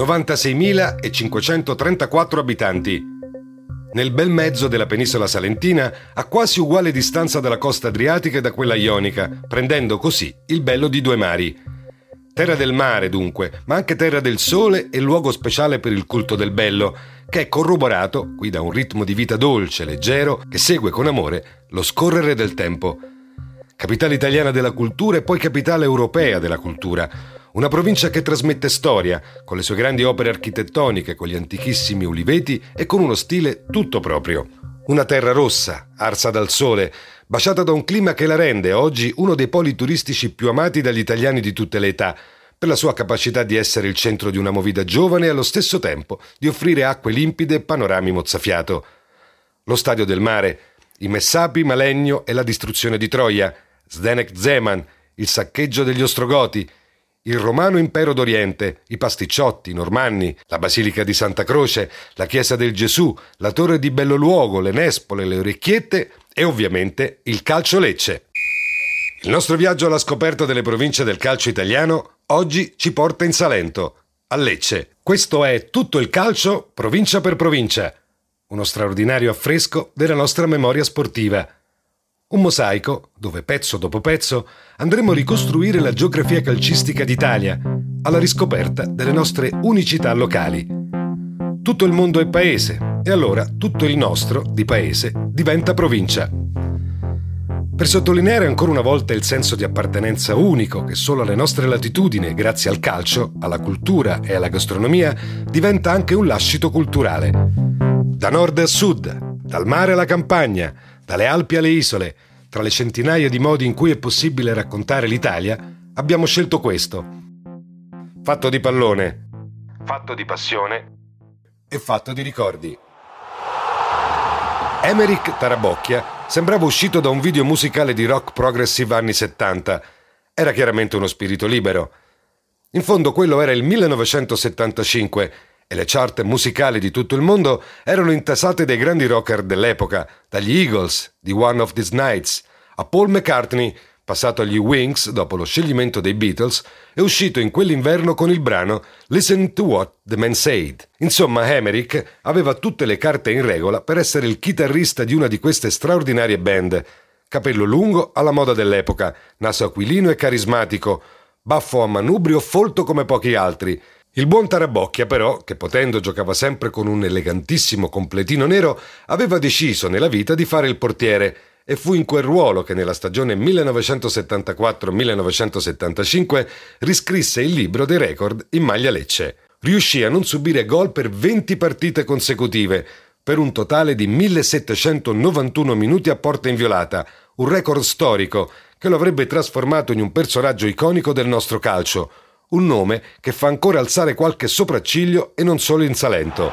96.534 abitanti. Nel bel mezzo della penisola salentina, a quasi uguale distanza dalla costa adriatica e da quella ionica, prendendo così il bello di due mari. Terra del mare, dunque, ma anche terra del sole e luogo speciale per il culto del bello, che è corroborato qui da un ritmo di vita dolce, leggero, che segue con amore lo scorrere del tempo. Capitale italiana della cultura e poi capitale europea della cultura, una provincia che trasmette storia, con le sue grandi opere architettoniche, con gli antichissimi uliveti e con uno stile tutto proprio. Una terra rossa, arsa dal sole, baciata da un clima che la rende oggi uno dei poli turistici più amati dagli italiani di tutte le età, per la sua capacità di essere il centro di una movida giovane e allo stesso tempo di offrire acque limpide e panorami mozzafiato. Lo Stadio del Mare, i Messapi, Malegno e la distruzione di Troia, Zdenek Zeman, il saccheggio degli Ostrogoti, il romano impero d'Oriente, i pasticciotti, i normanni, la basilica di Santa Croce, la chiesa del Gesù, la torre di Belloluogo, le nespole, le orecchiette e ovviamente il calcio Lecce. Il nostro viaggio alla scoperta delle province del calcio italiano oggi ci porta in Salento, a Lecce. Questo è tutto il calcio provincia per provincia, uno straordinario affresco della nostra memoria sportiva. Un mosaico dove pezzo dopo pezzo andremo a ricostruire la geografia calcistica d'Italia, alla riscoperta delle nostre unicità locali. Tutto il mondo è paese e allora tutto il nostro, di paese, diventa provincia. Per sottolineare ancora una volta il senso di appartenenza unico che solo alle nostre latitudini, grazie al calcio, alla cultura e alla gastronomia, diventa anche un lascito culturale. Da nord a sud, dal mare alla campagna, dalle Alpi alle isole, tra le centinaia di modi in cui è possibile raccontare l'Italia, abbiamo scelto questo. Fatto di pallone, fatto di passione e fatto di ricordi. Emerick Tarabocchia sembrava uscito da un video musicale di rock progressive anni 70. Era chiaramente uno spirito libero. In fondo quello era il 1975 e le chart musicali di tutto il mondo erano intasate dai grandi rocker dell'epoca, dagli Eagles, di One of These Nights, a Paul McCartney, passato agli Wings dopo lo scioglimento dei Beatles, è uscito in quell'inverno con il brano Listen to What the Man Said. Insomma, Emmerich aveva tutte le carte in regola per essere il chitarrista di una di queste straordinarie band. Capello lungo alla moda dell'epoca, naso aquilino e carismatico, baffo a manubrio folto come pochi altri, il buon Tarabocchia, però, che potendo giocava sempre con un elegantissimo completino nero, aveva deciso nella vita di fare il portiere e fu in quel ruolo che nella stagione 1974-1975 riscrisse il libro dei record in maglia Lecce. Riuscì a non subire gol per 20 partite consecutive, per un totale di 1791 minuti a porta inviolata, un record storico che lo avrebbe trasformato in un personaggio iconico del nostro calcio un nome che fa ancora alzare qualche sopracciglio e non solo in Salento.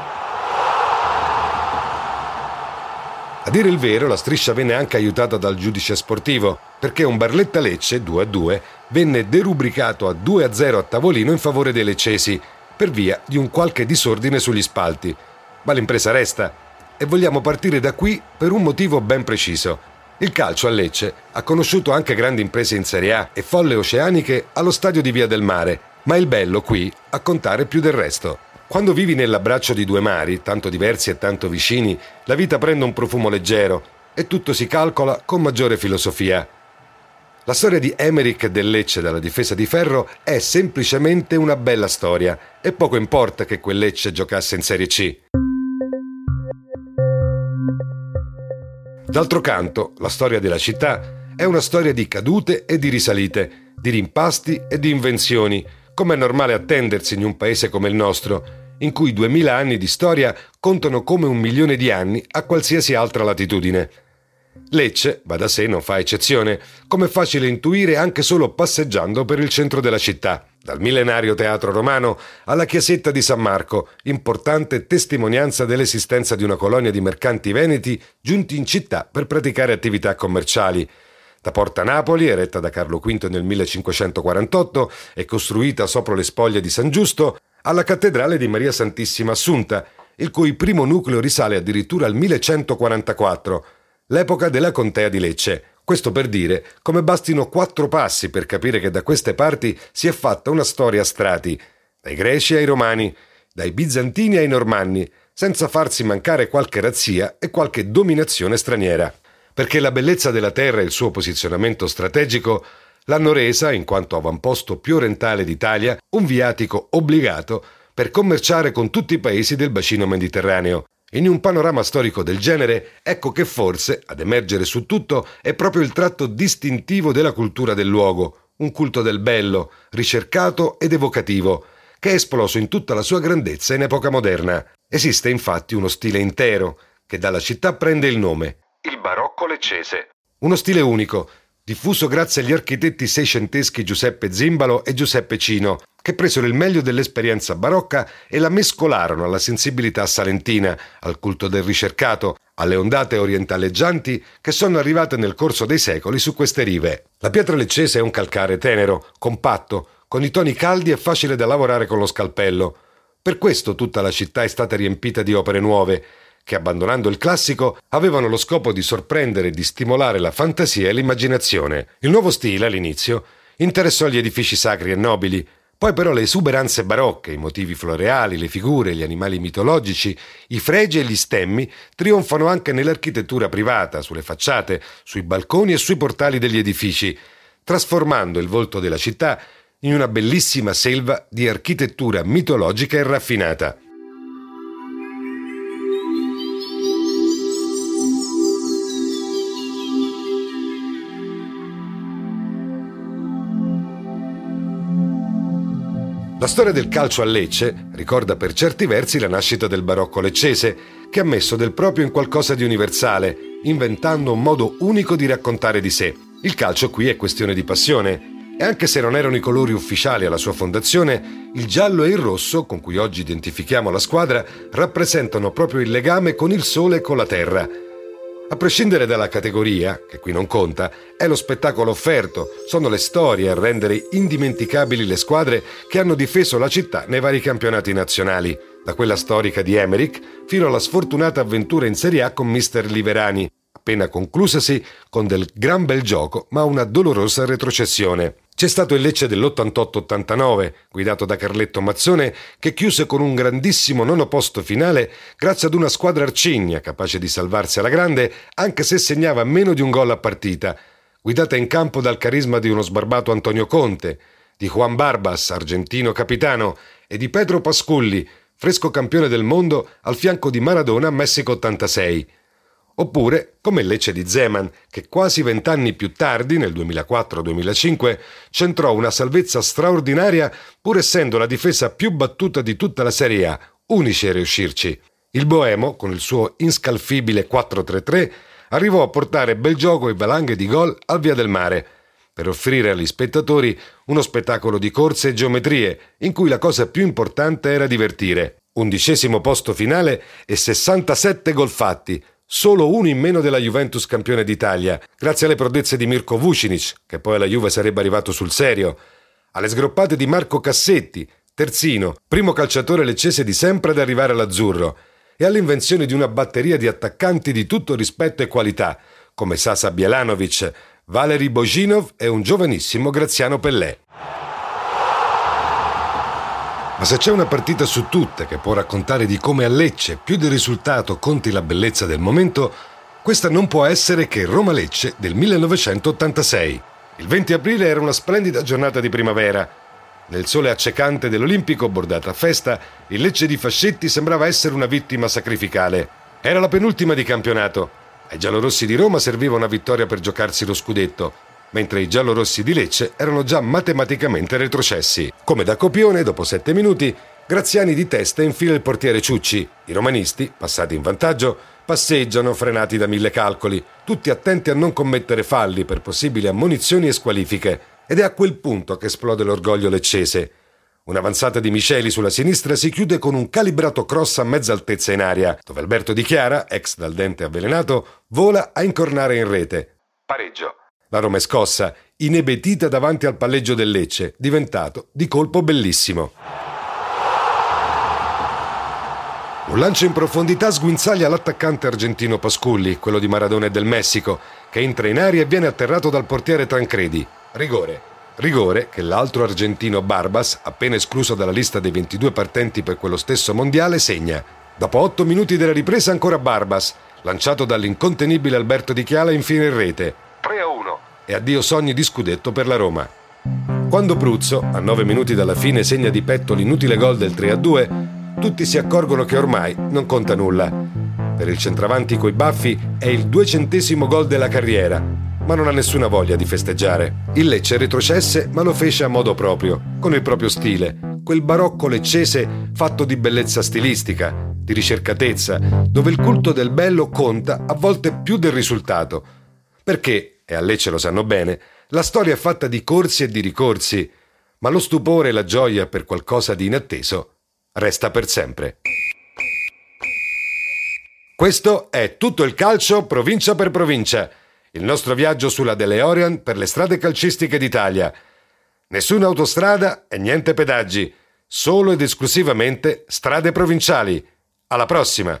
A dire il vero, la striscia venne anche aiutata dal giudice sportivo, perché un Barletta Lecce 2-2 venne derubricato a 2-0 a tavolino in favore dei leccesi, per via di un qualche disordine sugli spalti. Ma l'impresa resta e vogliamo partire da qui per un motivo ben preciso. Il calcio a Lecce ha conosciuto anche grandi imprese in Serie A e folle oceaniche allo stadio di Via del Mare, ma il bello qui a contare più del resto. Quando vivi nell'abbraccio di due mari, tanto diversi e tanto vicini, la vita prende un profumo leggero e tutto si calcola con maggiore filosofia. La storia di Emerick del Lecce dalla difesa di ferro è semplicemente una bella storia e poco importa che quel Lecce giocasse in Serie C. D'altro canto, la storia della città è una storia di cadute e di risalite, di rimpasti e di invenzioni, come è normale attendersi in un paese come il nostro, in cui duemila anni di storia contano come un milione di anni a qualsiasi altra latitudine. Lecce, va da sé, non fa eccezione, come è facile intuire anche solo passeggiando per il centro della città. dal millenario teatro romano alla chiesetta di San Marco, importante testimonianza dell'esistenza di una colonia di mercanti veneti giunti in città per praticare attività commerciali. Da Porta Napoli, eretta da Carlo V nel 1548 e costruita sopra le spoglie di San Giusto, alla cattedrale di Maria Santissima Assunta, il cui primo nucleo risale addirittura al 1144, l'epoca della contea di Lecce, questo per dire come bastino quattro passi per capire che da queste parti si è fatta una storia a strati, dai greci ai romani, dai bizantini ai normanni, senza farsi mancare qualche razzia e qualche dominazione straniera. Perché la bellezza della terra e il suo posizionamento strategico l'hanno resa, in quanto avamposto più orientale d'Italia, un viatico obbligato per commerciare con tutti i paesi del bacino mediterraneo, in un panorama storico del genere, ecco che forse, ad emergere su tutto, è proprio il tratto distintivo della cultura del luogo, un culto del bello, ricercato ed evocativo, che è esploso in tutta la sua grandezza in epoca moderna. Esiste infatti uno stile intero, che dalla città prende il nome, il barocco leccese. Uno stile unico, diffuso grazie agli architetti seicenteschi Giuseppe Zimbalo e Giuseppe Cino, che presero il meglio dell'esperienza barocca e la mescolarono alla sensibilità salentina, al culto del ricercato, alle ondate orientaleggianti che sono arrivate nel corso dei secoli su queste rive. La pietra leccese è un calcare tenero, compatto, con i toni caldi e facile da lavorare con lo scalpello. Per questo tutta la città è stata riempita di opere nuove, che abbandonando il classico avevano lo scopo di sorprendere e di stimolare la fantasia e l'immaginazione. Il nuovo stile, all'inizio, interessò gli edifici sacri e nobili, poi però le esuberanze barocche, i motivi floreali, le figure, gli animali mitologici, i fregi e gli stemmi trionfano anche nell'architettura privata, sulle facciate, sui balconi e sui portali degli edifici, trasformando il volto della città in una bellissima selva di architettura mitologica e raffinata. La storia del calcio a Lecce ricorda per certi versi la nascita del barocco leccese, che ha messo del proprio in qualcosa di universale, inventando un modo unico di raccontare di sé. Il calcio qui è questione di passione, e anche se non erano i colori ufficiali alla sua fondazione, il giallo e il rosso, con cui oggi identifichiamo la squadra, rappresentano proprio il legame con il sole e con la terra, a prescindere dalla categoria, che qui non conta, è lo spettacolo offerto, sono le storie a rendere indimenticabili le squadre che hanno difeso la città nei vari campionati nazionali, da quella storica di Emerick fino alla sfortunata avventura in Serie A con Mister Liverani, appena conclusasi con del gran bel gioco ma una dolorosa retrocessione. C'è stato il Lecce dell'88-89, guidato da Carletto Mazzone, che chiuse con un grandissimo nono posto finale grazie ad una squadra arcigna capace di salvarsi alla grande anche se segnava meno di un gol a partita, guidata in campo dal carisma di uno sbarbato Antonio Conte, di Juan Barbas, argentino capitano, e di Pedro Pasculli, fresco campione del mondo al fianco di Maradona a Messico 86 oppure come Lecce di Zeman, che quasi vent'anni più tardi, nel 2004-2005, centrò una salvezza straordinaria pur essendo la difesa più battuta di tutta la Serie A, unici a riuscirci. Il Boemo, con il suo inscalfibile 4-3-3, arrivò a portare bel gioco e valanghe di gol al Via del Mare, per offrire agli spettatori uno spettacolo di corse e geometrie, in cui la cosa più importante era divertire. Undicesimo posto finale e 67 gol fatti, solo uno in meno della Juventus campione d'Italia, grazie alle prodezze di Mirko Vucinic, che poi alla Juve sarebbe arrivato sul serio, alle sgroppate di Marco Cassetti, terzino, primo calciatore leccese di sempre ad arrivare all'azzurro, e all'invenzione di una batteria di attaccanti di tutto rispetto e qualità, come Sasa Bielanovic, Valery Bojinov e un giovanissimo Graziano Pellè. Ma se c'è una partita su tutte che può raccontare di come a Lecce più del risultato conti la bellezza del momento, questa non può essere che Roma-Lecce del 1986. Il 20 aprile era una splendida giornata di primavera. Nel sole accecante dell'Olimpico, bordata a festa, il Lecce di Fascetti sembrava essere una vittima sacrificale. Era la penultima di campionato. Ai giallorossi di Roma serviva una vittoria per giocarsi lo scudetto mentre i giallorossi di Lecce erano già matematicamente retrocessi. Come da copione, dopo sette minuti, Graziani di testa infila il portiere Ciucci. I romanisti, passati in vantaggio, passeggiano frenati da mille calcoli, tutti attenti a non commettere falli per possibili ammonizioni e squalifiche. Ed è a quel punto che esplode l'orgoglio leccese. Un'avanzata di Miceli sulla sinistra si chiude con un calibrato cross a mezza altezza in aria, dove Alberto Di Chiara, ex dal dente avvelenato, vola a incornare in rete. Pareggio. La Roma è scossa, inebetita davanti al palleggio del Lecce, diventato di colpo bellissimo. Un lancio in profondità sguinzaglia l'attaccante argentino Pasculli, quello di Maradona e del Messico, che entra in aria e viene atterrato dal portiere Tancredi. Rigore. Rigore che l'altro argentino Barbas, appena escluso dalla lista dei 22 partenti per quello stesso mondiale, segna. Dopo 8 minuti della ripresa ancora Barbas, lanciato dall'incontenibile Alberto Di Chiala infine in rete. 3 a 1. E addio sogni di scudetto per la Roma. Quando Bruzzo, a 9 minuti dalla fine, segna di petto l'inutile gol del 3 a 2, tutti si accorgono che ormai non conta nulla. Per il centravanti coi baffi è il duecentesimo gol della carriera, ma non ha nessuna voglia di festeggiare. Il Lecce retrocesse, ma lo fece a modo proprio, con il proprio stile, quel barocco leccese fatto di bellezza stilistica, di ricercatezza, dove il culto del bello conta a volte più del risultato. Perché, e a Lecce lo sanno bene, la storia è fatta di corsi e di ricorsi, ma lo stupore e la gioia per qualcosa di inatteso resta per sempre. Questo è tutto il calcio provincia per provincia, il nostro viaggio sulla DeLorean per le strade calcistiche d'Italia. Nessuna autostrada e niente pedaggi, solo ed esclusivamente strade provinciali. Alla prossima!